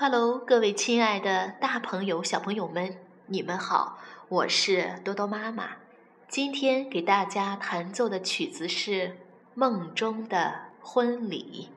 哈喽各位亲爱的大朋友小朋友们你们好我是多多妈妈。今天给大家弹奏的曲子是梦中的婚礼。